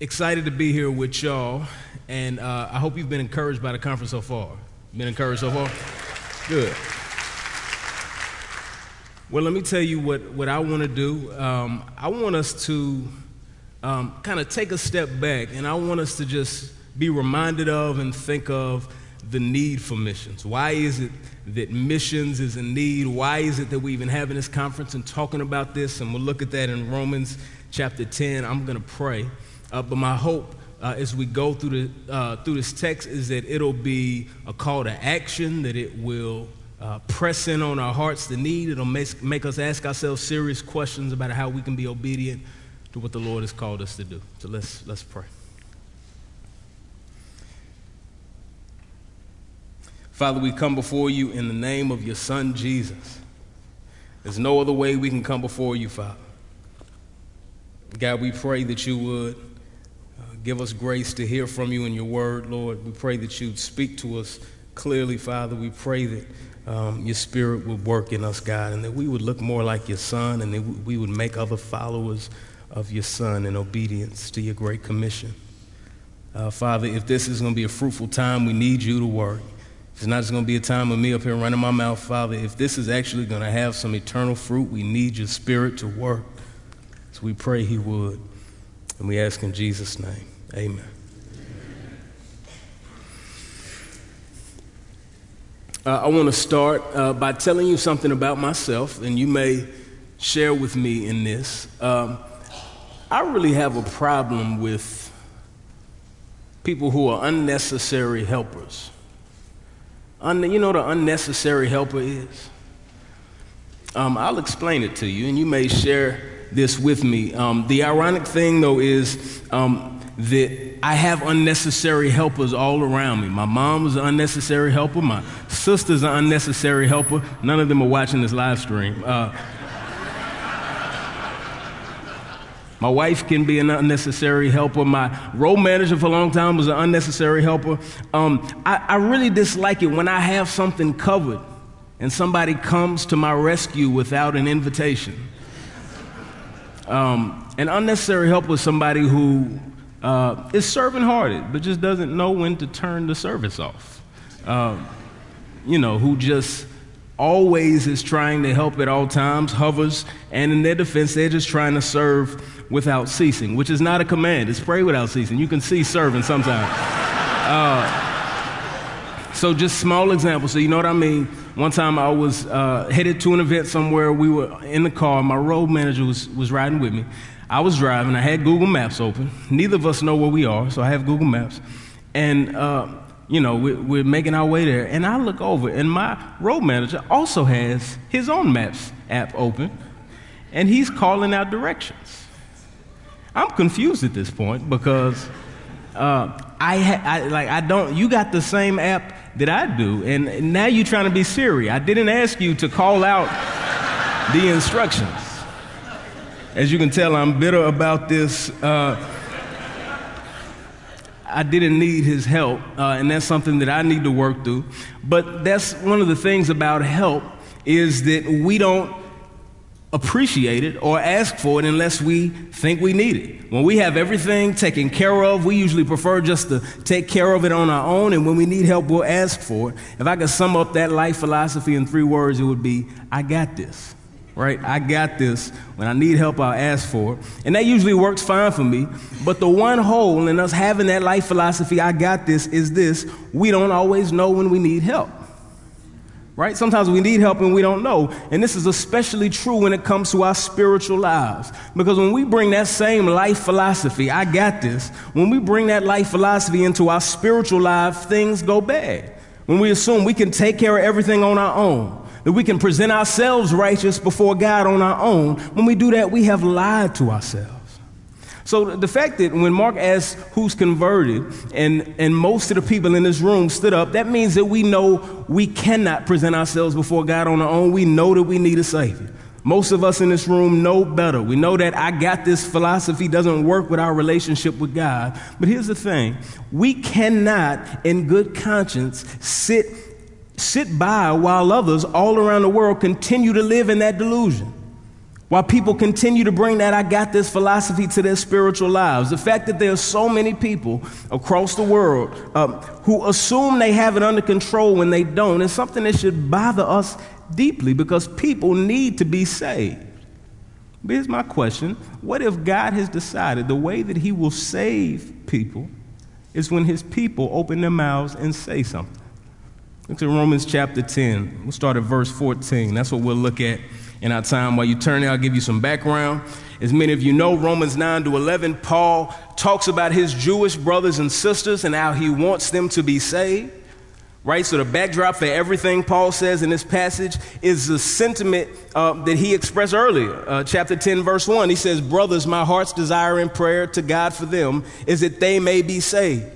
excited to be here with y'all, and uh, I hope you've been encouraged by the conference so far. Been encouraged so far? Good. Well, let me tell you what, what I want to do. Um, I want us to um, kind of take a step back, and I want us to just be reminded of and think of the need for missions. Why is it that missions is a need? Why is it that we even having this conference and talking about this? And we'll look at that in Romans chapter 10. I'm going to pray. Uh, but my hope uh, as we go through, the, uh, through this text is that it'll be a call to action, that it will uh, press in on our hearts the need. It'll make, make us ask ourselves serious questions about how we can be obedient to what the Lord has called us to do. So let's, let's pray. Father, we come before you in the name of your Son, Jesus. There's no other way we can come before you, Father. God, we pray that you would give us grace to hear from you in your word, Lord. We pray that you'd speak to us clearly, Father. We pray that um, your spirit would work in us, God, and that we would look more like your Son and that we would make other followers of your Son in obedience to your great commission. Uh, Father, if this is going to be a fruitful time, we need you to work. It's not just going to be a time of me up here running my mouth, Father. If this is actually going to have some eternal fruit, we need your spirit to work. So we pray he would. And we ask in Jesus' name. Amen. Uh, I want to start uh, by telling you something about myself, and you may share with me in this. Um, I really have a problem with people who are unnecessary helpers. Un- you know what an unnecessary helper is? Um, I'll explain it to you, and you may share this with me. Um, the ironic thing, though, is um, that I have unnecessary helpers all around me. My mom was an unnecessary helper. My sister's an unnecessary helper. None of them are watching this live stream. Uh, My wife can be an unnecessary helper. My role manager for a long time was an unnecessary helper. Um, I, I really dislike it when I have something covered and somebody comes to my rescue without an invitation. Um, an unnecessary help with somebody who uh, is servant hearted, but just doesn't know when to turn the service off. Uh, you know, who just always is trying to help at all times, hovers, and in their defense, they're just trying to serve without ceasing, which is not a command. It's pray without ceasing. You can see serving sometimes. Uh, so just small examples. So you know what I mean. One time I was uh, headed to an event somewhere. We were in the car. My road manager was, was riding with me. I was driving. I had Google Maps open. Neither of us know where we are, so I have Google Maps. And, uh, you know, we're, we're making our way there. And I look over, and my road manager also has his own Maps app open, and he's calling out directions. I'm confused at this point because uh, I, ha- I, like I don't. You got the same app that I do, and now you're trying to be Siri. I didn't ask you to call out the instructions. As you can tell, I'm bitter about this. Uh, I didn't need his help, uh, and that's something that I need to work through. But that's one of the things about help is that we don't appreciate it or ask for it unless we think we need it. When we have everything taken care of, we usually prefer just to take care of it on our own, and when we need help, we'll ask for it. If I could sum up that life philosophy in three words, it would be I got this. Right? I got this. When I need help, I'll ask for it. And that usually works fine for me. But the one hole in us having that life philosophy, I got this, is this we don't always know when we need help right? Sometimes we need help and we don't know. And this is especially true when it comes to our spiritual lives. Because when we bring that same life philosophy, I got this, when we bring that life philosophy into our spiritual life, things go bad. When we assume we can take care of everything on our own, that we can present ourselves righteous before God on our own, when we do that, we have lied to ourselves. So the fact that when Mark asked who's converted, and, and most of the people in this room stood up, that means that we know we cannot present ourselves before God on our own. We know that we need a Savior. Most of us in this room know better. We know that I got this philosophy doesn't work with our relationship with God. But here's the thing we cannot, in good conscience, sit, sit by while others all around the world continue to live in that delusion. While people continue to bring that I got this philosophy to their spiritual lives, the fact that there are so many people across the world um, who assume they have it under control when they don't is something that should bother us deeply because people need to be saved. But here's my question What if God has decided the way that He will save people is when His people open their mouths and say something? Look at Romans chapter 10. We'll start at verse 14. That's what we'll look at in our time. While you turn I'll give you some background. As many of you know, Romans 9 to 11, Paul talks about his Jewish brothers and sisters and how he wants them to be saved. Right? So, the backdrop for everything Paul says in this passage is the sentiment uh, that he expressed earlier. Uh, chapter 10, verse 1. He says, Brothers, my heart's desire in prayer to God for them is that they may be saved.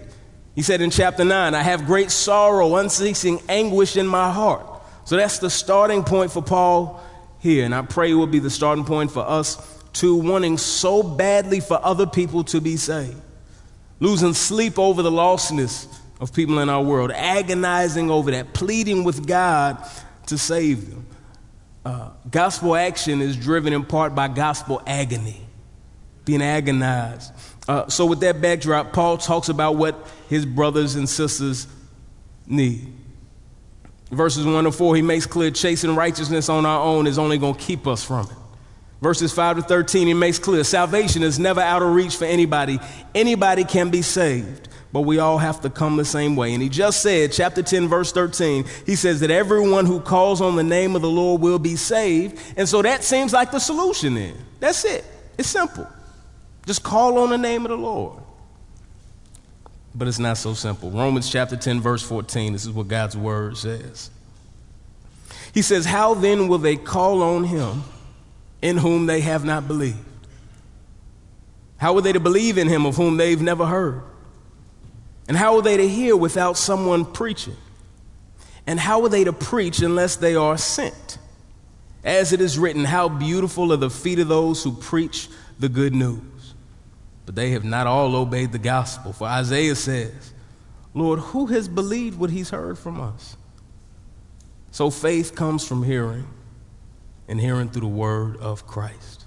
He said in chapter 9, I have great sorrow, unceasing anguish in my heart. So, that's the starting point for Paul here. And I pray it will be the starting point for us to wanting so badly for other people to be saved. Losing sleep over the lostness of people in our world, agonizing over that, pleading with God to save them. Uh, gospel action is driven in part by gospel agony, being agonized. Uh, so, with that backdrop, Paul talks about what his brothers and sisters need. Verses 1 to 4, he makes clear chasing righteousness on our own is only going to keep us from it. Verses 5 to 13, he makes clear salvation is never out of reach for anybody. Anybody can be saved, but we all have to come the same way. And he just said, chapter 10, verse 13, he says that everyone who calls on the name of the Lord will be saved. And so that seems like the solution then. That's it. It's simple. Just call on the name of the Lord. But it's not so simple. Romans chapter 10, verse 14, this is what God's word says. He says, How then will they call on him in whom they have not believed? How are they to believe in him of whom they've never heard? And how are they to hear without someone preaching? And how are they to preach unless they are sent? As it is written, How beautiful are the feet of those who preach the good news. But they have not all obeyed the gospel. For Isaiah says, Lord, who has believed what he's heard from us? So faith comes from hearing, and hearing through the word of Christ.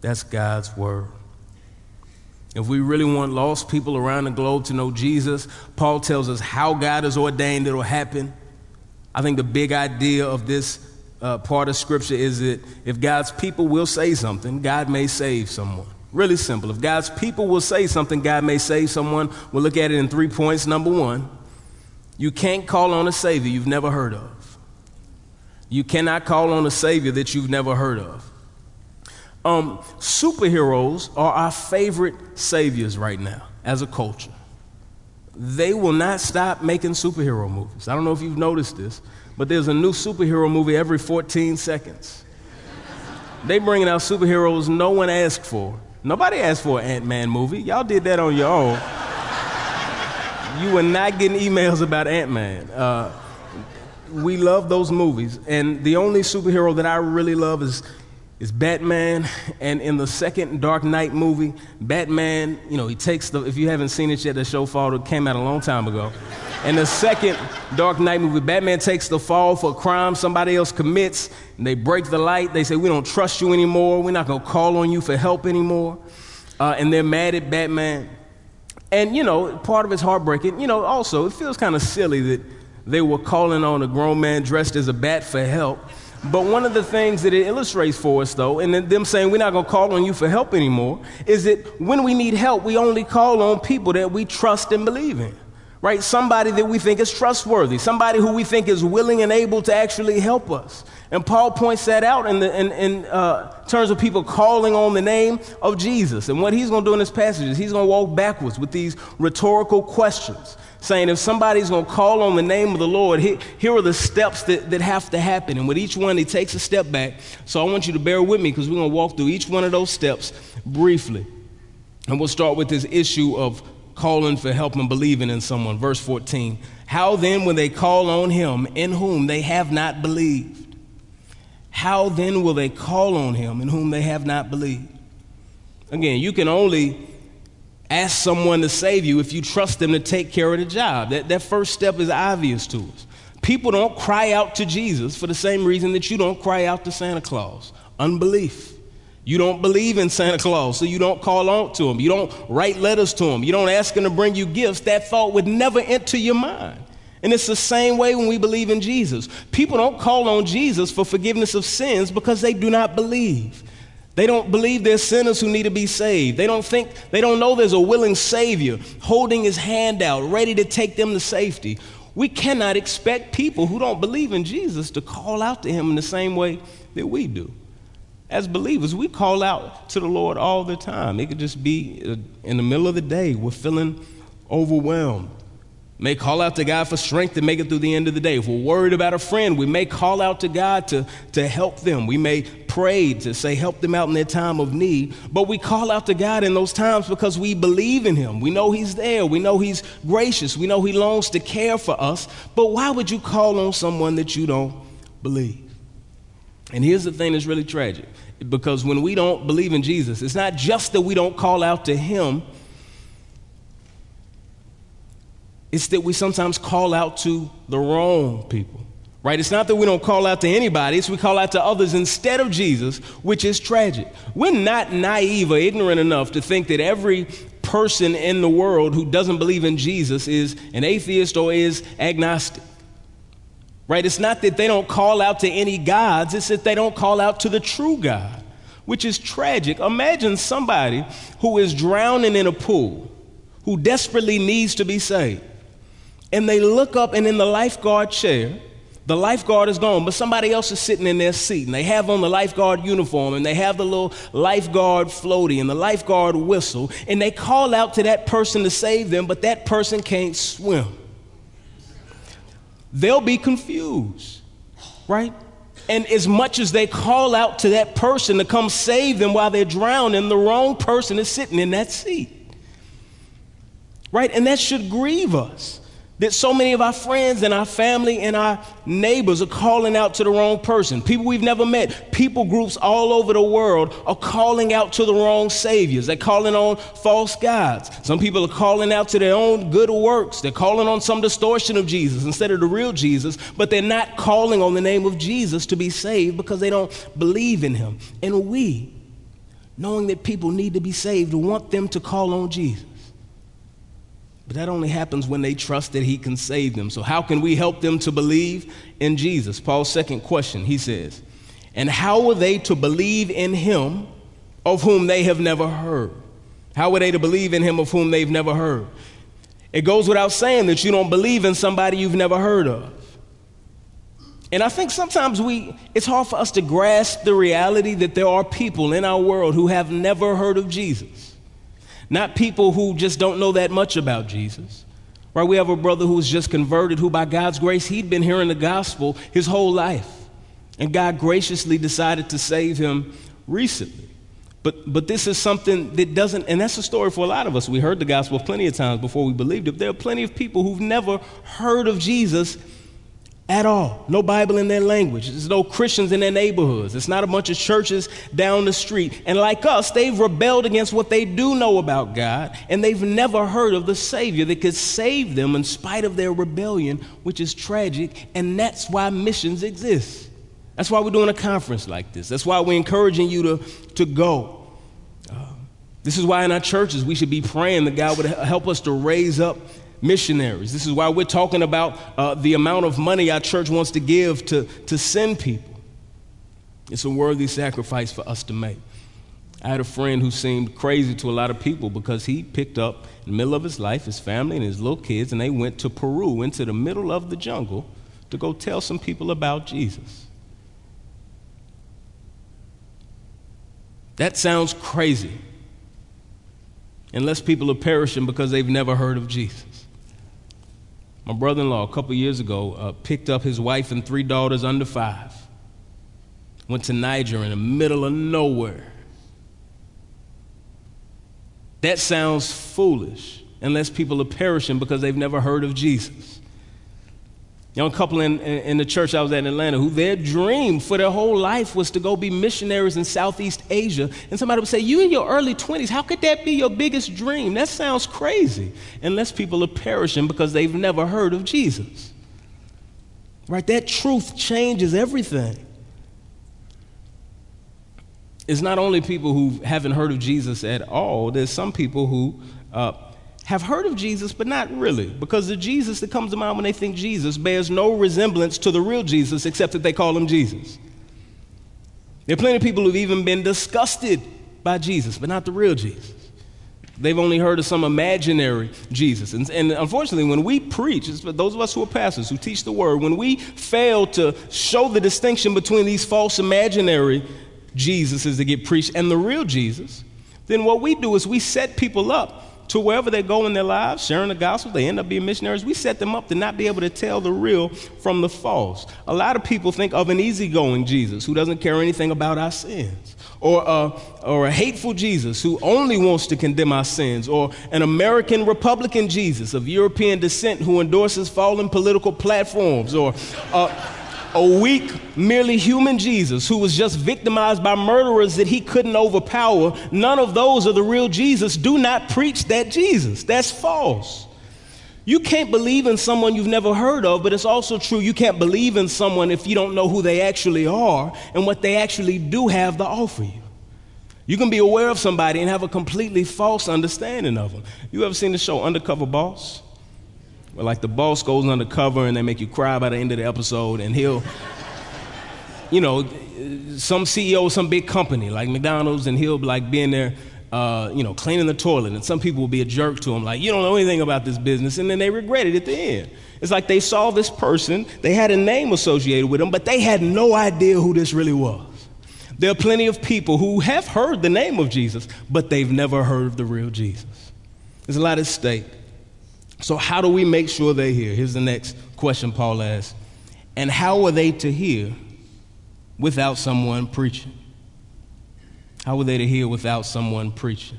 That's God's word. If we really want lost people around the globe to know Jesus, Paul tells us how God has ordained it'll happen. I think the big idea of this uh, part of Scripture is that if God's people will say something, God may save someone. Really simple. If God's people will say something, God may save someone. We'll look at it in three points. Number one, you can't call on a Savior you've never heard of. You cannot call on a Savior that you've never heard of. Um, superheroes are our favorite saviors right now as a culture. They will not stop making superhero movies. I don't know if you've noticed this, but there's a new superhero movie every 14 seconds. they bringing out superheroes no one asked for. Nobody asked for an Ant Man movie. Y'all did that on your own. you were not getting emails about Ant Man. Uh, we love those movies. And the only superhero that I really love is, is Batman. And in the second Dark Knight movie, Batman, you know, he takes the, if you haven't seen it yet, the show fall came out a long time ago. In the second Dark Knight movie, Batman takes the fall for a crime somebody else commits, and they break the light. They say, We don't trust you anymore. We're not going to call on you for help anymore. Uh, and they're mad at Batman. And, you know, part of it's heartbreaking. You know, also, it feels kind of silly that they were calling on a grown man dressed as a bat for help. But one of the things that it illustrates for us, though, and them saying we're not going to call on you for help anymore, is that when we need help, we only call on people that we trust and believe in right? Somebody that we think is trustworthy, somebody who we think is willing and able to actually help us. And Paul points that out in, the, in, in uh, terms of people calling on the name of Jesus. And what he's going to do in this passage is he's going to walk backwards with these rhetorical questions, saying if somebody's going to call on the name of the Lord, here, here are the steps that, that have to happen. And with each one, he takes a step back. So I want you to bear with me because we're going to walk through each one of those steps briefly. And we'll start with this issue of calling for help and believing in someone. Verse 14. How then will they call on him in whom they have not believed? How then will they call on him in whom they have not believed? Again, you can only ask someone to save you if you trust them to take care of the job. That, that first step is obvious to us. People don't cry out to Jesus for the same reason that you don't cry out to Santa Claus unbelief. You don't believe in Santa Claus, so you don't call out to him. You don't write letters to him. You don't ask him to bring you gifts. That thought would never enter your mind. And it's the same way when we believe in Jesus. People don't call on Jesus for forgiveness of sins because they do not believe. They don't believe there's sinners who need to be saved. They don't think, they don't know there's a willing Savior holding his hand out, ready to take them to safety. We cannot expect people who don't believe in Jesus to call out to him in the same way that we do. As believers, we call out to the Lord all the time. It could just be uh, in the middle of the day, we're feeling overwhelmed. May call out to God for strength to make it through the end of the day. If we're worried about a friend, we may call out to God to, to help them. We may pray to say, help them out in their time of need. But we call out to God in those times because we believe in Him. We know He's there. We know He's gracious. We know He longs to care for us. But why would you call on someone that you don't believe? And here's the thing that's really tragic because when we don't believe in Jesus, it's not just that we don't call out to Him It's that we sometimes call out to the wrong people, right? It's not that we don't call out to anybody, it's we call out to others instead of Jesus, which is tragic. We're not naive or ignorant enough to think that every person in the world who doesn't believe in Jesus is an atheist or is agnostic. Right? It's not that they don't call out to any gods, it's that they don't call out to the true God, which is tragic. Imagine somebody who is drowning in a pool, who desperately needs to be saved and they look up, and in the lifeguard chair, the lifeguard is gone, but somebody else is sitting in their seat, and they have on the lifeguard uniform, and they have the little lifeguard floaty and the lifeguard whistle, and they call out to that person to save them, but that person can't swim. They'll be confused, right? And as much as they call out to that person to come save them while they're drowning, the wrong person is sitting in that seat, right? And that should grieve us. That so many of our friends and our family and our neighbors are calling out to the wrong person. People we've never met, people groups all over the world are calling out to the wrong saviors. They're calling on false gods. Some people are calling out to their own good works. They're calling on some distortion of Jesus instead of the real Jesus, but they're not calling on the name of Jesus to be saved because they don't believe in him. And we, knowing that people need to be saved, want them to call on Jesus. But that only happens when they trust that He can save them. So, how can we help them to believe in Jesus? Paul's second question, he says, And how are they to believe in Him of whom they have never heard? How are they to believe in Him of whom they've never heard? It goes without saying that you don't believe in somebody you've never heard of. And I think sometimes we, it's hard for us to grasp the reality that there are people in our world who have never heard of Jesus. Not people who just don't know that much about Jesus. Right? We have a brother who was just converted, who by God's grace, he'd been hearing the gospel his whole life. And God graciously decided to save him recently. But, but this is something that doesn't, and that's a story for a lot of us. We heard the gospel plenty of times before we believed it. There are plenty of people who've never heard of Jesus at all. No Bible in their language. There's no Christians in their neighborhoods. It's not a bunch of churches down the street. And like us, they've rebelled against what they do know about God, and they've never heard of the Savior that could save them in spite of their rebellion, which is tragic, and that's why missions exist. That's why we're doing a conference like this. That's why we're encouraging you to, to go. Uh, this is why in our churches we should be praying that God would help us to raise up missionaries. This is why we're talking about uh, the amount of money our church wants to give to, to send people. It's a worthy sacrifice for us to make. I had a friend who seemed crazy to a lot of people because he picked up in the middle of his life his family and his little kids, and they went to Peru into the middle of the jungle to go tell some people about Jesus. That sounds crazy, unless people are perishing because they've never heard of Jesus. My brother in law, a couple years ago, uh, picked up his wife and three daughters under five, went to Niger in the middle of nowhere. That sounds foolish unless people are perishing because they've never heard of Jesus young couple in, in, the church I was at in Atlanta who their dream for their whole life was to go be missionaries in Southeast Asia. And somebody would say, You in your early 20s, how could that be your biggest dream? That sounds crazy. Unless people are perishing because they've never heard of Jesus. Right? That truth changes everything. It's not only people who haven't heard of Jesus at all, there's some people who uh, have heard of Jesus, but not really, because the Jesus that comes to mind when they think Jesus bears no resemblance to the real Jesus except that they call him Jesus. There are plenty of people who've even been disgusted by Jesus, but not the real Jesus. They've only heard of some imaginary Jesus. And, and, unfortunately, when we preach, for those of us who are pastors, who teach the word, when we fail to show the distinction between these false imaginary Jesuses that get preached and the real Jesus, then what we do is we set people up to wherever they go in their lives, sharing the gospel, they end up being missionaries. We set them up to not be able to tell the real from the false. A lot of people think of an easygoing Jesus who doesn't care anything about our sins, or a, or a hateful Jesus who only wants to condemn our sins, or an American Republican Jesus of European descent who endorses fallen political platforms, or uh, a weak, merely human Jesus who was just victimized by murderers that he couldn't overpower, none of those are the real Jesus. Do not preach that Jesus. That's false. You can't believe in someone you've never heard of, but it's also true you can't believe in someone if you don't know who they actually are and what they actually do have to offer you. You can be aware of somebody and have a completely false understanding of them. You ever seen the show Undercover Boss? Where like the boss goes undercover and they make you cry by the end of the episode, and he'll, you know, some CEO of some big company like McDonald's, and he'll like be in there. Uh, you know, cleaning the toilet, and some people will be a jerk to him, like, you don't know anything about this business, and then they regret it at the end. It's like they saw this person, they had a name associated with them, but they had no idea who this really was. There are plenty of people who have heard the name of Jesus, but they've never heard of the real Jesus. There's a lot at stake. So, how do we make sure they hear? Here's the next question Paul asks. And how are they to hear without someone preaching? How are they to hear without someone preaching?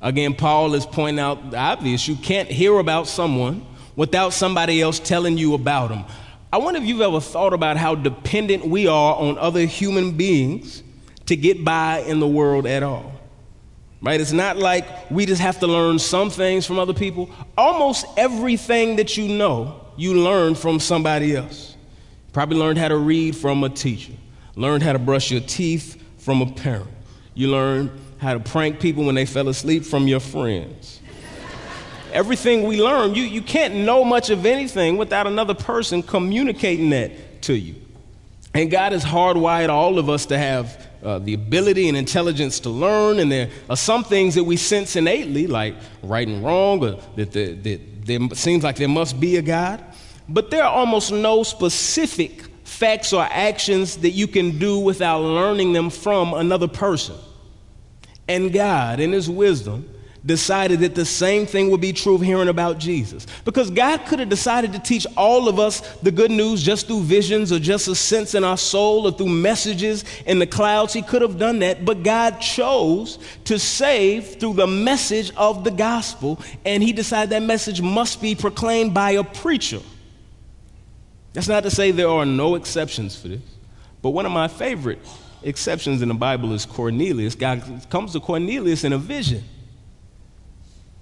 Again, Paul is pointing out the obvious. You can't hear about someone without somebody else telling you about them. I wonder if you've ever thought about how dependent we are on other human beings to get by in the world at all. Right? It's not like we just have to learn some things from other people. Almost everything that you know, you learn from somebody else. Probably learned how to read from a teacher, learned how to brush your teeth from a parent. You learned how to prank people when they fell asleep from your friends. Everything we learn, you, you can't know much of anything without another person communicating that to you. And God has hardwired all of us to have uh, the ability and intelligence to learn, and there are some things that we sense innately, like right and wrong, or that, the, that there seems like there must be a God. But there are almost no specific facts or actions that you can do without learning them from another person. And God, in His wisdom, decided that the same thing would be true of hearing about Jesus. Because God could have decided to teach all of us the good news just through visions or just a sense in our soul or through messages in the clouds. He could have done that. But God chose to save through the message of the gospel, and He decided that message must be proclaimed by a preacher. That's not to say there are no exceptions for this, but one of my favorite exceptions in the Bible is Cornelius. God comes to Cornelius in a vision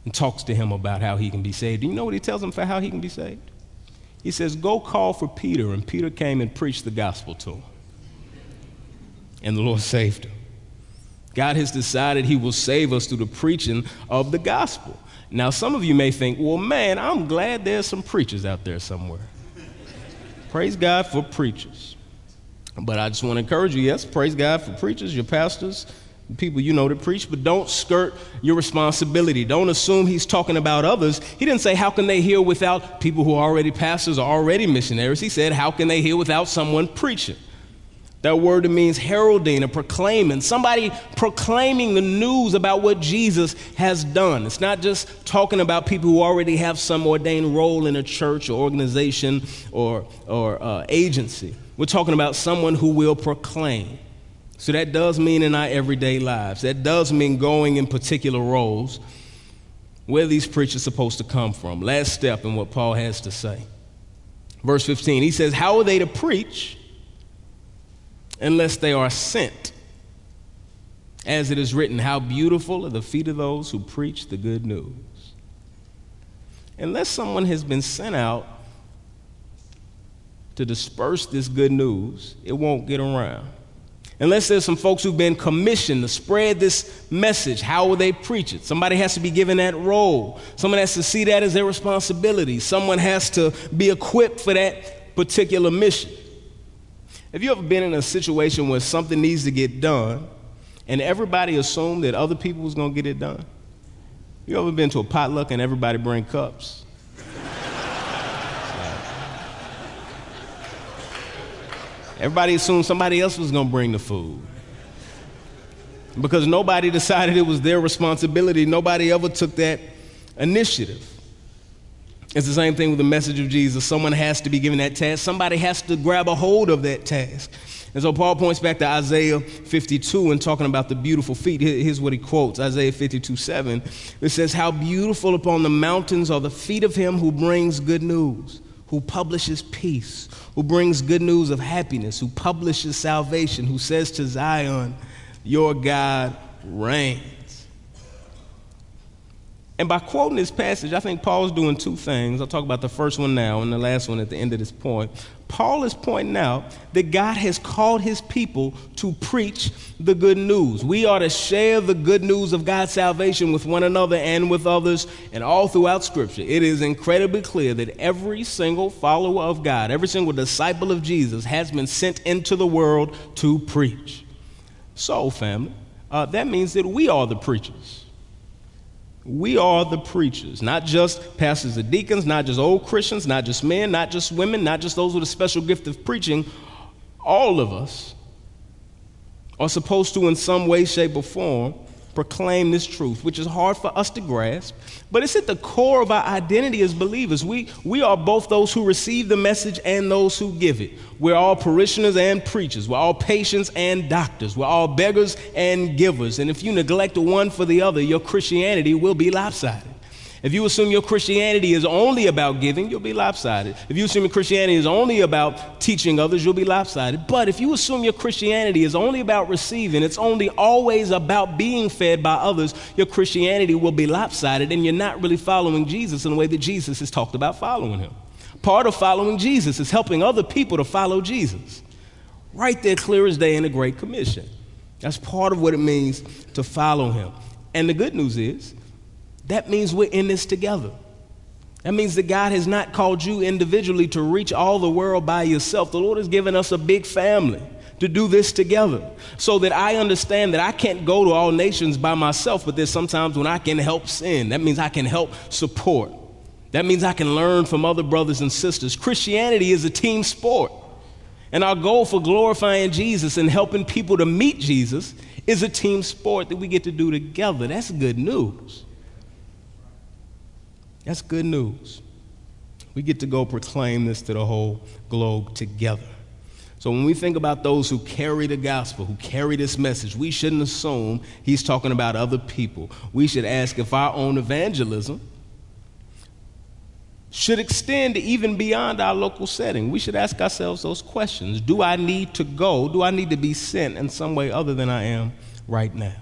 and talks to him about how he can be saved. Do you know what he tells him for how he can be saved? He says, Go call for Peter. And Peter came and preached the gospel to him. And the Lord saved him. God has decided he will save us through the preaching of the gospel. Now, some of you may think, well, man, I'm glad there's some preachers out there somewhere. praise God for preachers. But I just want to encourage you yes, praise God for preachers, your pastors, people you know to preach, but don't skirt your responsibility. Don't assume he's talking about others. He didn't say, How can they heal without people who are already pastors or already missionaries? He said, How can they heal without someone preaching? That word means heralding or proclaiming, somebody proclaiming the news about what Jesus has done. It's not just talking about people who already have some ordained role in a church or organization or, or uh, agency. We're talking about someone who will proclaim. So that does mean in our everyday lives. That does mean going in particular roles. Where these preachers supposed to come from? Last step in what Paul has to say. Verse 15, he says, How are they to preach unless they are sent? As it is written, How beautiful are the feet of those who preach the good news. Unless someone has been sent out to disperse this good news, it won't get around. Unless there's some folks who've been commissioned to spread this message, how will they preach it? Somebody has to be given that role. Someone has to see that as their responsibility. Someone has to be equipped for that particular mission. Have you ever been in a situation where something needs to get done and everybody assumed that other people was going to get it done? You ever been to a potluck and everybody bring cups? Everybody assumed somebody else was going to bring the food. Because nobody decided it was their responsibility, nobody ever took that initiative. It's the same thing with the message of Jesus. Someone has to be given that task, somebody has to grab a hold of that task. And so Paul points back to Isaiah 52 and talking about the beautiful feet. Here's what he quotes Isaiah 52 7. It says, How beautiful upon the mountains are the feet of him who brings good news, who publishes peace, who brings good news of happiness, who publishes salvation, who says to Zion, Your God reigns. And by quoting this passage, I think Paul's doing two things. I'll talk about the first one now and the last one at the end of this point. Paul is pointing out that God has called his people to preach the good news. We are to share the good news of God's salvation with one another and with others, and all throughout Scripture. It is incredibly clear that every single follower of God, every single disciple of Jesus, has been sent into the world to preach. So, family, uh, that means that we are the preachers. We are the preachers, not just pastors and deacons, not just old Christians, not just men, not just women, not just those with a special gift of preaching. All of us are supposed to, in some way, shape, or form, proclaim this truth, which is hard for us to grasp, but it's at the core of our identity as believers. We, we are both those who receive the message and those who give it. We're all parishioners and preachers. We're all patients and doctors. We're all beggars and givers. And if you neglect one for the other, your Christianity will be lopsided. If you assume your Christianity is only about giving, you'll be lopsided. If you assume your Christianity is only about teaching others, you'll be lopsided. But if you assume your Christianity is only about receiving, it's only always about being fed by others, your Christianity will be lopsided and you're not really following Jesus in the way that Jesus has talked about following him. Part of following Jesus is helping other people to follow Jesus. Right there, clear as day in the Great Commission. That's part of what it means to follow him. And the good news is, that means we're in this together. That means that God has not called you individually to reach all the world by yourself. The Lord has given us a big family to do this together so that I understand that I can't go to all nations by myself, but there's sometimes when I can help sin. That means I can help support. That means I can learn from other brothers and sisters. Christianity is a team sport. And our goal for glorifying Jesus and helping people to meet Jesus is a team sport that we get to do together. That's good news. That's good news. We get to go proclaim this to the whole globe together. So when we think about those who carry the gospel, who carry this message, we shouldn't assume he's talking about other people. We should ask if our own evangelism should extend even beyond our local setting. We should ask ourselves those questions. Do I need to go? Do I need to be sent in some way other than I am right now?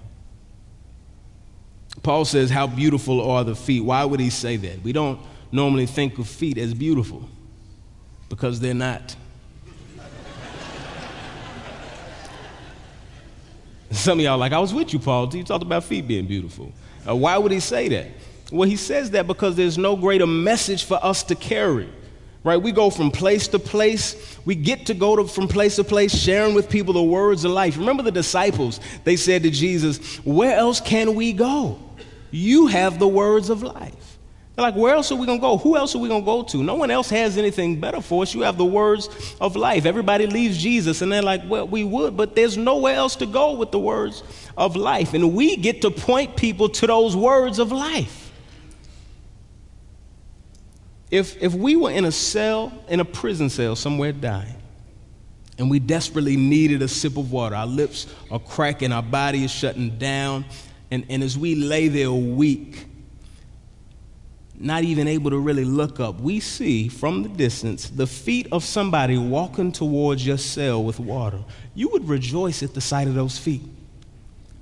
Paul says, How beautiful are the feet. Why would he say that? We don't normally think of feet as beautiful because they're not. Some of y'all like, I was with you, Paul. You talked about feet being beautiful. Uh, why would he say that? Well, he says that because there's no greater message for us to carry. Right? We go from place to place. We get to go to, from place to place, sharing with people the words of life. Remember the disciples? They said to Jesus, Where else can we go? You have the words of life. They're like, where else are we going to go? Who else are we going to go to? No one else has anything better for us. You have the words of life. Everybody leaves Jesus, and they're like, well, we would, but there's nowhere else to go with the words of life. And we get to point people to those words of life. If, if we were in a cell, in a prison cell somewhere dying, and we desperately needed a sip of water, our lips are cracking, our body is shutting down, and, and as we lay there weak, not even able to really look up, we see from the distance the feet of somebody walking towards your cell with water. You would rejoice at the sight of those feet.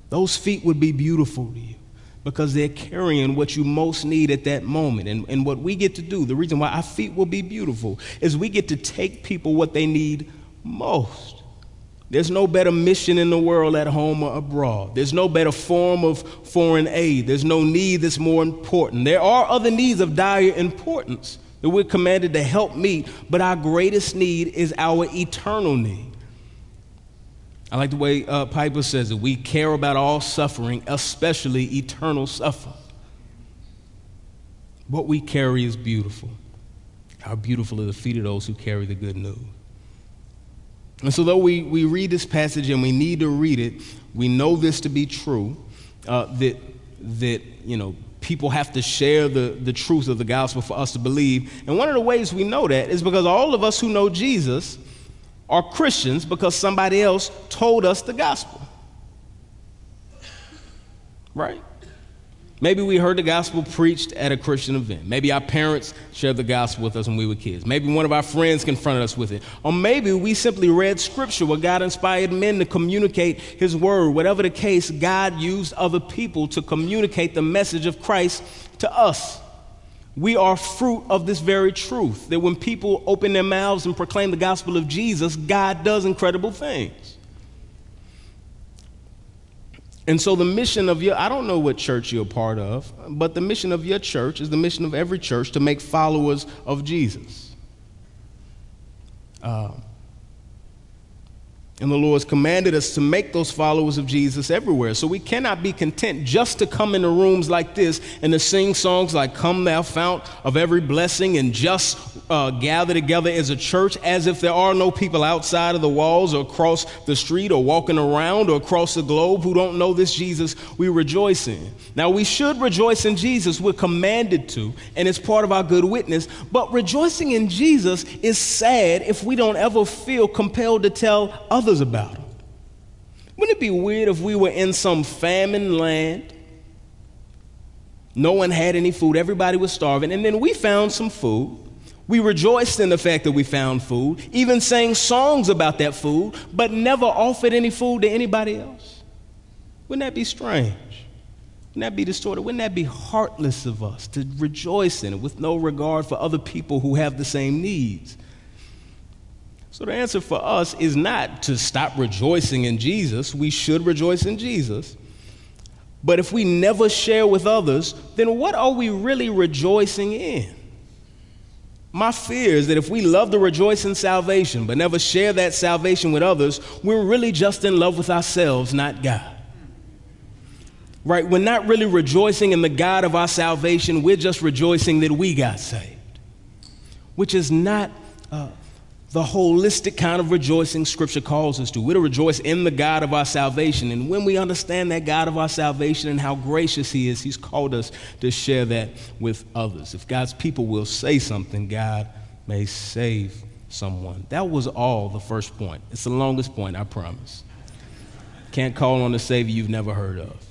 Those feet would be beautiful to you because they're carrying what you most need at that moment. And, and what we get to do, the reason why our feet will be beautiful, is we get to take people what they need most. There's no better mission in the world at home or abroad. There's no better form of foreign aid. There's no need that's more important. There are other needs of dire importance that we're commanded to help meet, but our greatest need is our eternal need. I like the way uh, Piper says it. We care about all suffering, especially eternal suffering. What we carry is beautiful. How beautiful are the feet of those who carry the good news. And so, though we, we read this passage and we need to read it, we know this to be true uh, that, that, you know, people have to share the, the truth of the gospel for us to believe. And one of the ways we know that is because all of us who know Jesus are Christians because somebody else told us the gospel. Right? Maybe we heard the gospel preached at a Christian event. Maybe our parents shared the gospel with us when we were kids. Maybe one of our friends confronted us with it. Or maybe we simply read scripture where God inspired men to communicate his word. Whatever the case, God used other people to communicate the message of Christ to us. We are fruit of this very truth that when people open their mouths and proclaim the gospel of Jesus, God does incredible things. And so, the mission of your, I don't know what church you're a part of, but the mission of your church is the mission of every church to make followers of Jesus. Uh, and the Lord has commanded us to make those followers of Jesus everywhere. So we cannot be content just to come into rooms like this and to sing songs like Come Thou Fount of Every Blessing and just uh, gather together as a church as if there are no people outside of the walls or across the street or walking around or across the globe who don't know this Jesus we rejoice in. Now, we should rejoice in Jesus. We're commanded to, and it's part of our good witness. But rejoicing in Jesus is sad if we don't ever feel compelled to tell others others about him. Wouldn't it be weird if we were in some famine land? No one had any food, everybody was starving, and then we found some food. We rejoiced in the fact that we found food, even sang songs about that food, but never offered any food to anybody else. Wouldn't that be strange? Wouldn't that be distorted? Wouldn't that be heartless of us to rejoice in it with no regard for other people who have the same needs? So the answer for us is not to stop rejoicing in Jesus. We should rejoice in Jesus. But if we never share with others, then what are we really rejoicing in? My fear is that if we love to rejoice in salvation but never share that salvation with others, we're really just in love with ourselves, not God. Right? We're not really rejoicing in the God of our salvation, we're just rejoicing that we got saved, which is not uh, the holistic kind of rejoicing Scripture calls us to. We're to rejoice in the God of our salvation. And when we understand that God of our salvation and how gracious He is, He's called us to share that with others. If God's people will say something, God may save someone. That was all the first point. It's the longest point, I promise. Can't call on a Savior you've never heard of.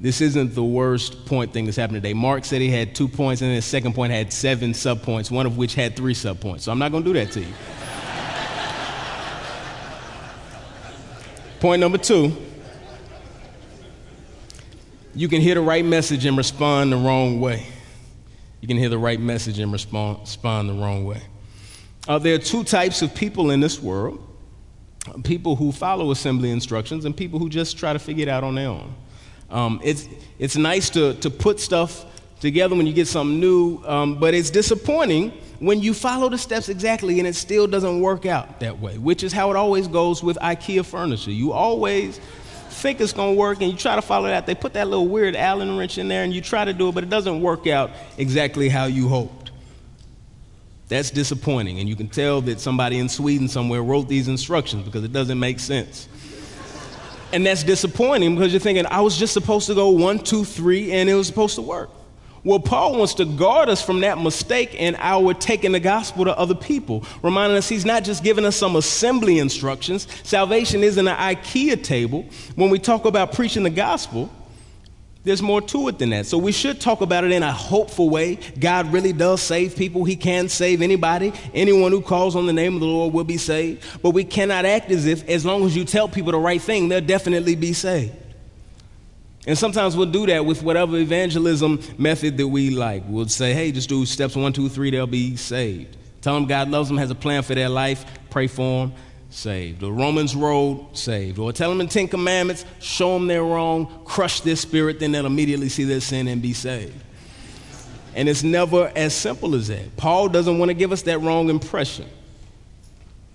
This isn't the worst point thing that's happened today. Mark said he had two points, and his second point had seven subpoints, one of which had three subpoints. So I'm not going to do that to you. point number two you can hear the right message and respond the wrong way. You can hear the right message and respond, respond the wrong way. Uh, there are two types of people in this world people who follow assembly instructions and people who just try to figure it out on their own. Um, it's, it's nice to, to put stuff together when you get something new, um, but it's disappointing when you follow the steps exactly and it still doesn't work out that way, which is how it always goes with IKEA furniture. You always think it's going to work and you try to follow that. They put that little weird Allen wrench in there and you try to do it, but it doesn't work out exactly how you hoped. That's disappointing, and you can tell that somebody in Sweden somewhere wrote these instructions because it doesn't make sense. And that's disappointing because you're thinking, I was just supposed to go one, two, three, and it was supposed to work. Well, Paul wants to guard us from that mistake in our taking the gospel to other people, reminding us he's not just giving us some assembly instructions. Salvation isn't an IKEA table. When we talk about preaching the gospel, there's more to it than that. So we should talk about it in a hopeful way. God really does save people. He can save anybody. Anyone who calls on the name of the Lord will be saved. But we cannot act as if, as long as you tell people the right thing, they'll definitely be saved. And sometimes we'll do that with whatever evangelism method that we like. We'll say, hey, just do steps one, two, three, they'll be saved. Tell them God loves them, has a plan for their life, pray for them. Saved. The Romans road, saved. Or tell them the Ten Commandments, show them they're wrong, crush their spirit, then they'll immediately see their sin and be saved. And it's never as simple as that. Paul doesn't want to give us that wrong impression.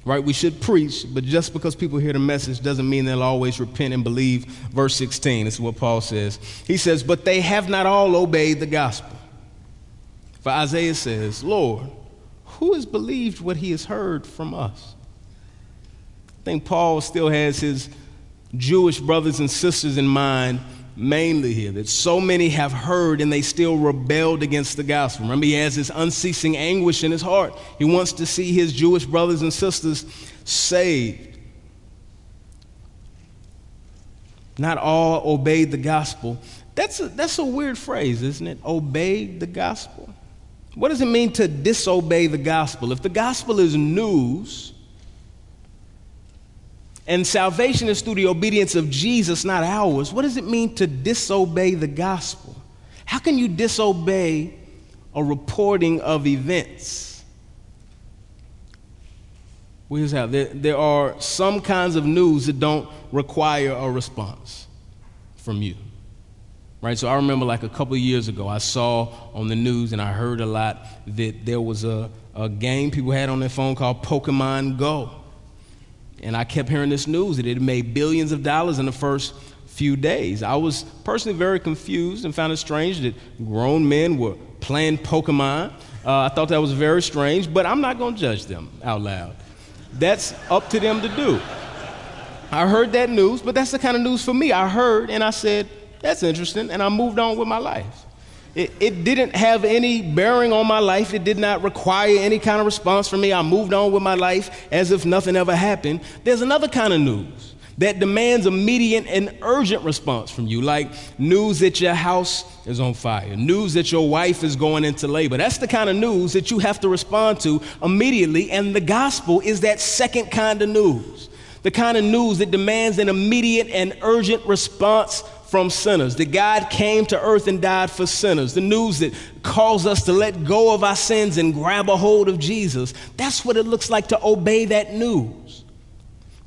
Right? We should preach, but just because people hear the message doesn't mean they'll always repent and believe. Verse 16 this is what Paul says. He says, But they have not all obeyed the gospel. For Isaiah says, Lord, who has believed what he has heard from us? I think Paul still has his Jewish brothers and sisters in mind mainly here that so many have heard and they still rebelled against the gospel. Remember, he has this unceasing anguish in his heart. He wants to see his Jewish brothers and sisters saved. Not all obeyed the gospel. That's a, that's a weird phrase, isn't it? Obeyed the gospel. What does it mean to disobey the gospel? If the gospel is news, and salvation is through the obedience of Jesus, not ours, what does it mean to disobey the gospel? How can you disobey a reporting of events? Well, here's how there, there are some kinds of news that don't require a response from you right? So I remember like a couple years ago, I saw on the news and I heard a lot that there was a, a game people had on their phone called Pokemon Go. And I kept hearing this news that it made billions of dollars in the first few days. I was personally very confused and found it strange that grown men were playing Pokemon. Uh, I thought that was very strange, but I'm not going to judge them out loud. That's up to them to do. I heard that news, but that's the kind of news for me. I heard and I said, that's interesting. And I moved on with my life. It, it, didn't have any bearing on my life. It did not require any kind of response from me. I moved on with my life as if nothing ever happened. There's another kind of news that demands immediate and urgent response from you, like news that your house is on fire, news that your wife is going into labor. That's the kind of news that you have to respond to immediately. And the gospel is that second kind of news, the kind of news that demands an immediate and urgent response from sinners, that God came to earth and died for sinners, the news that calls us to let go of our sins and grab a hold of Jesus. That's what it looks like to obey that news.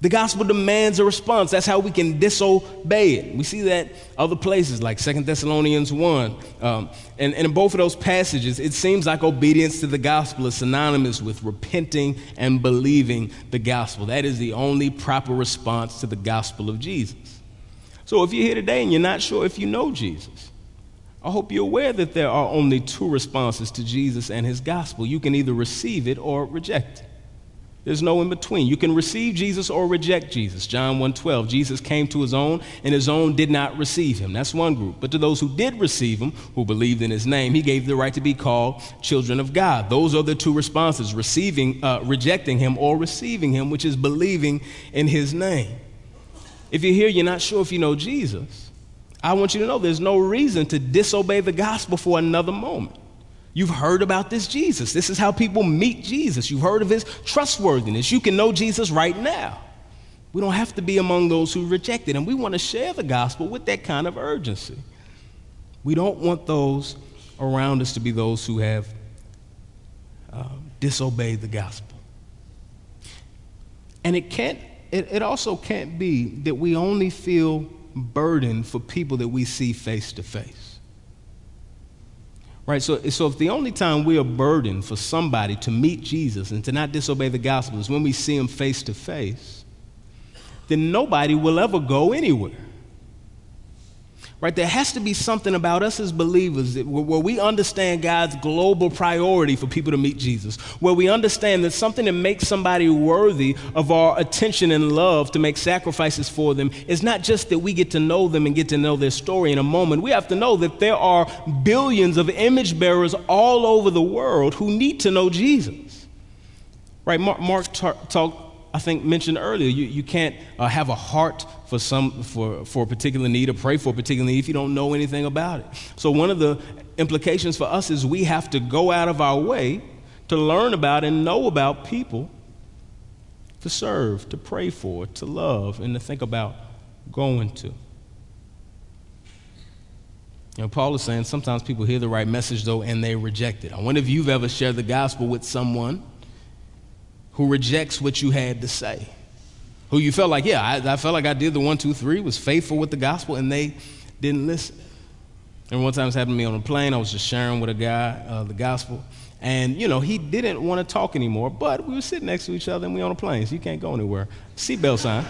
The gospel demands a response. That's how we can disobey it. We see that other places like Second Thessalonians 1. Um, and, and in both of those passages, it seems like obedience to the gospel is synonymous with repenting and believing the gospel. That is the only proper response to the gospel of Jesus. So if you're here today and you're not sure if you know Jesus, I hope you're aware that there are only two responses to Jesus and his gospel. You can either receive it or reject it. There's no in between. You can receive Jesus or reject Jesus. John 1:12, Jesus came to his own and his own did not receive him. That's one group. But to those who did receive him, who believed in his name, he gave the right to be called children of God. Those are the two responses, receiving uh, rejecting him or receiving him, which is believing in his name. If you're here, you're not sure if you know Jesus. I want you to know there's no reason to disobey the gospel for another moment. You've heard about this Jesus. This is how people meet Jesus. You've heard of his trustworthiness. You can know Jesus right now. We don't have to be among those who reject it. And we want to share the gospel with that kind of urgency. We don't want those around us to be those who have uh, disobeyed the gospel. And it can't it, it also can't be that we only feel burdened for people that we see face to face. Right? So, so if the only time we are burdened for somebody to meet Jesus and to not disobey the gospel is when we see him face to face, then nobody will ever go anywhere. Right? There has to be something about us as believers where we understand God's global priority for people to meet Jesus, where we understand that something that makes somebody worthy of our attention and love to make sacrifices for them is not just that we get to know them and get to know their story in a moment. We have to know that there are billions of image bearers all over the world who need to know Jesus. Right? Mark, Mark talked I think mentioned earlier, you, you can't uh, have a heart for, some, for, for a particular need or pray for a particular need if you don't know anything about it. So, one of the implications for us is we have to go out of our way to learn about and know about people to serve, to pray for, to love, and to think about going to. You know, Paul is saying sometimes people hear the right message, though, and they reject it. I wonder if you've ever shared the gospel with someone who rejects what you had to say. who you felt like, yeah, I, I felt like I did the one, two, three, was faithful with the gospel, and they didn't listen. And one time it happened to me on a plane. I was just sharing with a guy uh, the gospel. And, you know, he didn't want to talk anymore, but we were sitting next to each other and we on a plane, so you can't go anywhere. Seatbelt sign.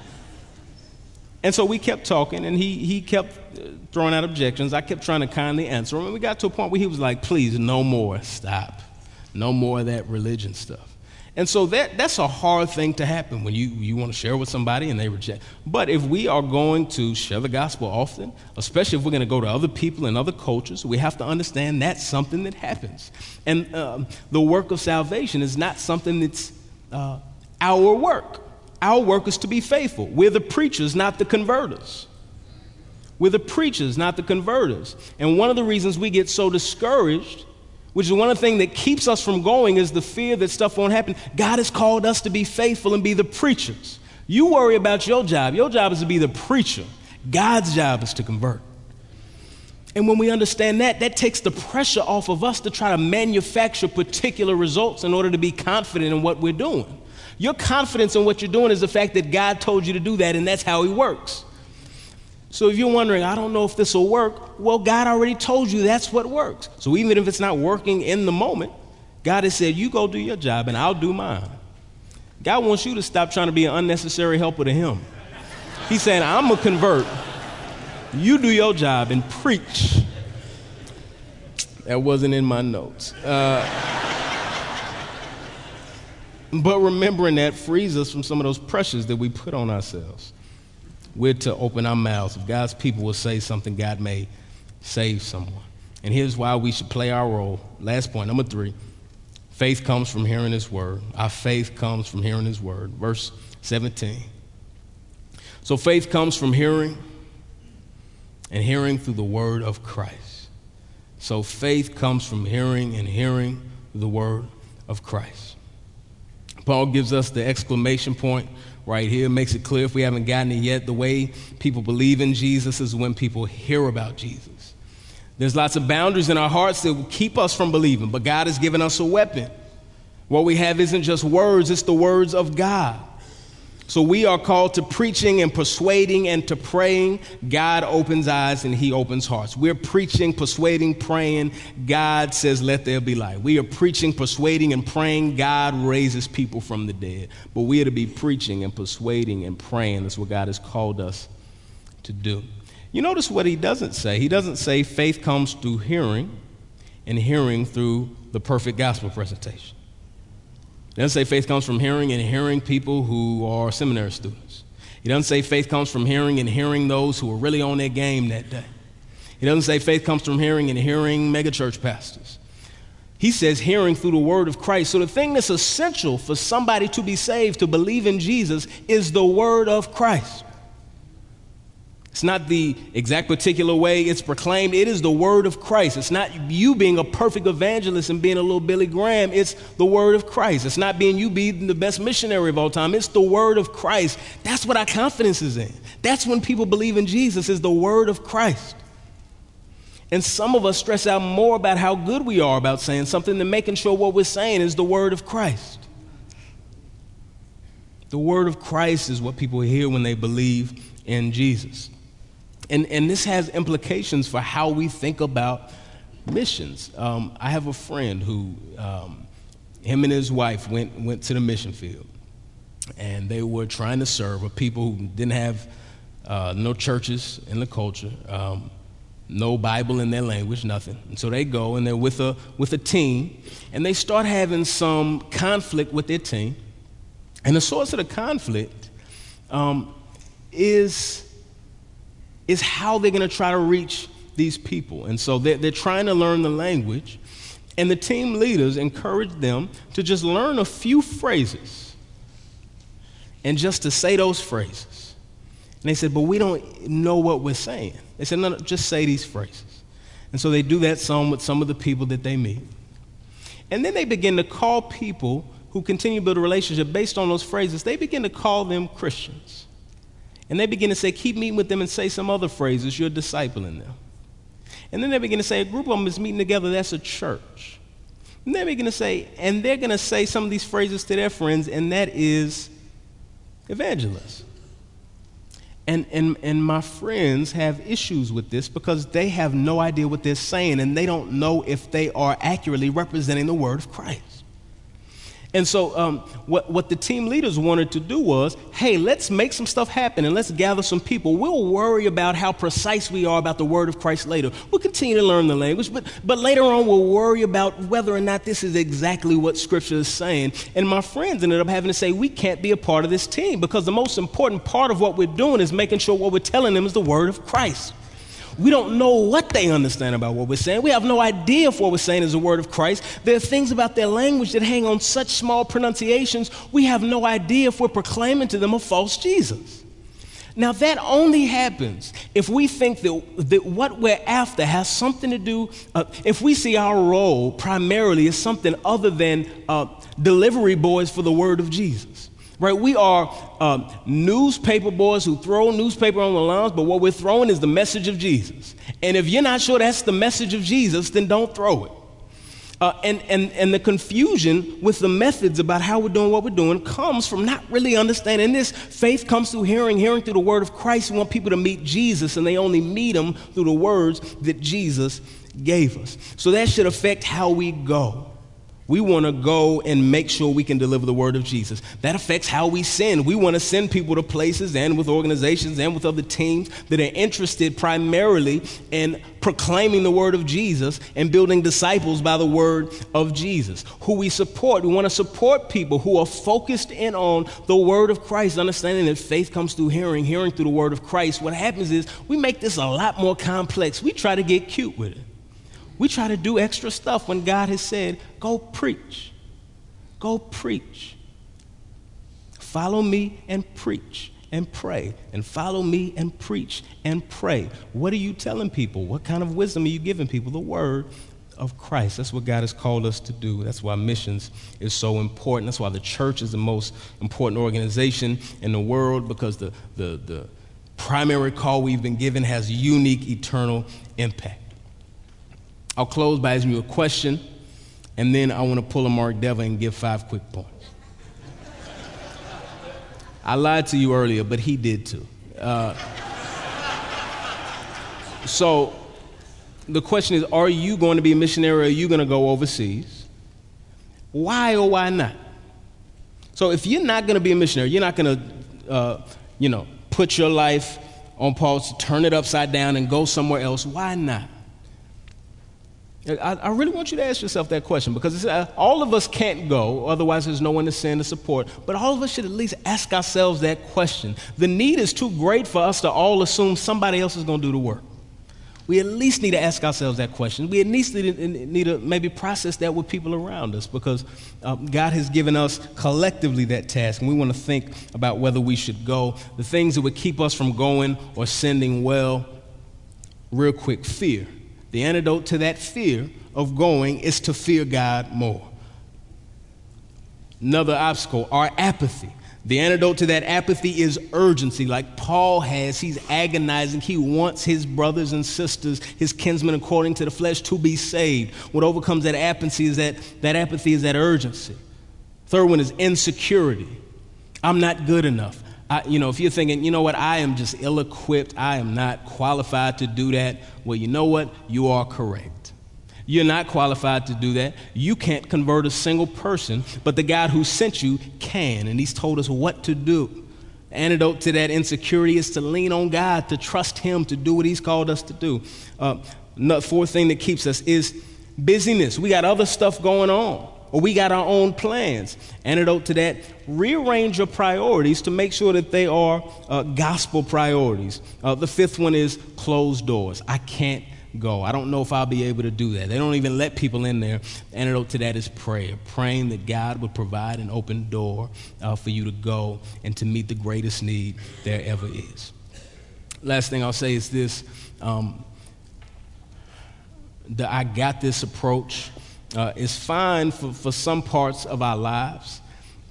and so we kept talking, and he, he kept uh, throwing out objections. I kept trying to kindly answer him, and we got to a point where he was like, please, no more, stop. No more of that religion stuff. And so that, that's a hard thing to happen when you, you want to share with somebody and they reject. But if we are going to share the gospel often, especially if we're going to go to other people and other cultures, we have to understand that's something that happens. And um, the work of salvation is not something that's uh, our work. Our work is to be faithful. We're the preachers, not the converters. We're the preachers, not the converters. And one of the reasons we get so discouraged which is one of the things that keeps us from going is the fear that stuff won't happen. God has called us to be faithful and be the preachers. You worry about your job. Your job is to be the preacher. God's job is to convert. And when we understand that, that takes the pressure off of us to try to manufacture particular results in order to be confident in what we're doing. Your confidence in what you're doing is the fact that God told you to do that, and that's how He works. So if you're wondering, I don't know if this will work, well, God already told you that's what works. So even if it's not working in the moment, God has said, You go do your job and I'll do mine. God wants you to stop trying to be an unnecessary helper to Him. He's saying, I'm going to convert. You do your job and preach. That wasn't in my notes. Uh, but remembering that frees us from some of those pressures that we put on ourselves we're to open our mouths. If God's people will say something, God may save someone. And here's why we should play our role. Last point, number three faith comes from hearing His word. Our faith comes from hearing His word. Verse 17. So faith comes from hearing, and hearing through the word of Christ. So faith comes from hearing, and hearing the word of Christ. Paul gives us the exclamation point right here makes it clear if we haven't gotten it yet the way people believe in Jesus is when people hear about Jesus. There's lots of boundaries in our hearts that keep us from believing, but God has given us a weapon. What we have isn't just words, it's the words of God. So we are called to preaching and persuading and to praying. God opens eyes and he opens hearts. We're preaching, persuading, praying. God says, let there be light. We are preaching, persuading, and praying. God raises people from the dead. But we are to be preaching and persuading and praying. That's what God has called us to do. You notice what he doesn't say. He doesn't say faith comes through hearing and hearing through the perfect gospel presentation. He doesn't say faith comes from hearing and hearing people who are seminary students. He doesn't say faith comes from hearing and hearing those who are really on their game that day. He doesn't say faith comes from hearing and hearing megachurch pastors. He says hearing through the word of Christ. So the thing that's essential for somebody to be saved, to believe in Jesus, is the word of Christ. It's not the exact particular way it's proclaimed. It is the word of Christ. It's not you being a perfect evangelist and being a little Billy Graham. It's the word of Christ. It's not being you being the best missionary of all time. It's the word of Christ. That's what our confidence is in. That's when people believe in Jesus is the word of Christ. And some of us stress out more about how good we are about saying something than making sure what we're saying is the word of Christ. The word of Christ is what people hear when they believe in Jesus. And, and this has implications for how we think about missions. Um, I have a friend who, um, him and his wife went, went to the mission field, and they were trying to serve a people who didn't have uh, no churches in the culture, um, no Bible in their language, nothing. And so they go and they're with a, with a team, and they start having some conflict with their team. And the source of the conflict um, is is how they're going to try to reach these people. And so they're, they're trying to learn the language, and the team leaders encourage them to just learn a few phrases and just to say those phrases. And they said, But we don't know what we're saying. They said, No, no, just say these phrases. And so they do that some with some of the people that they meet. And then they begin to call people who continue to build a relationship based on those phrases, they begin to call them Christians. And they begin to say, keep meeting with them and say some other phrases. You're discipling them. And then they begin to say, a group of them is meeting together. That's a church. And they begin to say, and they're going to say some of these phrases to their friends, and that is evangelists. And, and, and my friends have issues with this because they have no idea what they're saying and they don't know if they are accurately representing the word of Christ. And so, um, what, what the team leaders wanted to do was hey, let's make some stuff happen and let's gather some people. We'll worry about how precise we are about the word of Christ later. We'll continue to learn the language, but, but later on, we'll worry about whether or not this is exactly what Scripture is saying. And my friends ended up having to say, we can't be a part of this team because the most important part of what we're doing is making sure what we're telling them is the word of Christ. We don't know what they understand about what we're saying. We have no idea if what we're saying is the word of Christ. There are things about their language that hang on such small pronunciations, we have no idea if we're proclaiming to them a false Jesus. Now, that only happens if we think that, that what we're after has something to do, uh, if we see our role primarily as something other than uh, delivery boys for the word of Jesus. Right? We are um, newspaper boys who throw newspaper on the lawns, but what we're throwing is the message of Jesus. And if you're not sure that's the message of Jesus, then don't throw it. Uh, and, and, and the confusion with the methods about how we're doing what we're doing comes from not really understanding this. Faith comes through hearing, hearing through the word of Christ. We want people to meet Jesus, and they only meet him through the words that Jesus gave us. So that should affect how we go. We want to go and make sure we can deliver the word of Jesus. That affects how we send. We want to send people to places and with organizations and with other teams that are interested primarily in proclaiming the word of Jesus and building disciples by the word of Jesus. Who we support, we want to support people who are focused in on the word of Christ, understanding that faith comes through hearing, hearing through the word of Christ. What happens is we make this a lot more complex. We try to get cute with it. We try to do extra stuff when God has said, go preach. Go preach. Follow me and preach and pray. And follow me and preach and pray. What are you telling people? What kind of wisdom are you giving people? The word of Christ. That's what God has called us to do. That's why missions is so important. That's why the church is the most important organization in the world because the, the, the primary call we've been given has unique eternal impact. I'll close by asking you a question, and then I want to pull a Mark Dever and give five quick points. I lied to you earlier, but he did too. Uh, so the question is Are you going to be a missionary or are you going to go overseas? Why or why not? So if you're not going to be a missionary, you're not going to, uh, you know, put your life on pause, turn it upside down, and go somewhere else. Why not? I, I, really want you to ask yourself that question because uh, all of us can't go, otherwise, there's no one to send to support. But all of us should at least ask ourselves that question. The need is too great for us to all assume somebody else is going to do the work. We at least need to ask ourselves that question. We at least need to, need to maybe process that with people around us because uh, God has given us collectively that task, and we want to think about whether we should go. The things that would keep us from going or sending well, real quick fear. The antidote to that fear of going is to fear God more. Another obstacle, our apathy. The antidote to that apathy is urgency, like Paul has. He's agonizing. He wants his brothers and sisters, his kinsmen according to the flesh, to be saved. What overcomes that apathy is that, that apathy is that urgency. Third one is insecurity. I'm not good enough. I, you know, if you're thinking, you know what, I am just ill equipped, I am not qualified to do that, well, you know what? You are correct. You're not qualified to do that. You can't convert a single person, but the God who sent you can, and He's told us what to do. Antidote to that insecurity is to lean on God, to trust Him to do what He's called us to do. Uh, fourth thing that keeps us is busyness. We got other stuff going on or we got our own plans. Antidote to that, rearrange your priorities to make sure that they are uh, gospel priorities. Uh, the fifth one is closed doors. I can't go. I don't know if I'll be able to do that. They don't even let people in there. Antidote to that is prayer, praying that God would provide an open door uh, for you to go and to meet the greatest need there ever is. Last thing I'll say is this um, the I got this approach uh, is fine for, for some parts of our lives.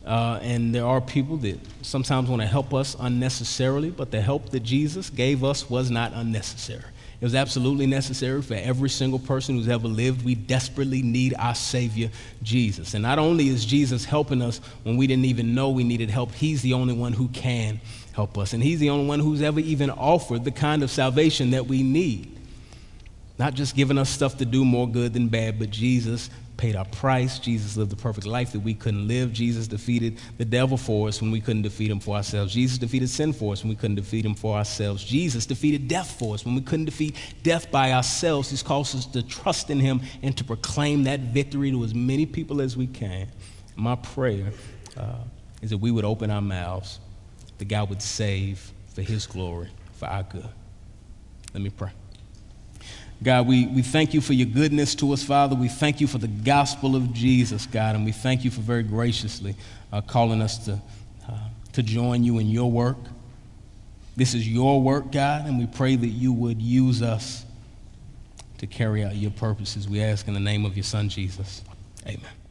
Uh, and there are people that sometimes want to help us unnecessarily, but the help that Jesus gave us was not unnecessary. It was absolutely necessary for every single person who's ever lived. We desperately need our Savior, Jesus. And not only is Jesus helping us when we didn't even know we needed help, He's the only one who can help us. And He's the only one who's ever even offered the kind of salvation that we need. Not just giving us stuff to do more good than bad, but Jesus paid our price. Jesus lived the perfect life that we couldn't live. Jesus defeated the devil for us when we couldn't defeat him for ourselves. Jesus defeated sin for us when we couldn't defeat him for ourselves. Jesus defeated death for us when we couldn't defeat death by ourselves. He's called us to trust in him and to proclaim that victory to as many people as we can. My prayer uh, is that we would open our mouths, that God would save for his glory, for our good. Let me pray. God, we, we thank you for your goodness to us, Father. We thank you for the gospel of Jesus, God, and we thank you for very graciously uh, calling us to, uh, to join you in your work. This is your work, God, and we pray that you would use us to carry out your purposes. We ask in the name of your Son, Jesus. Amen.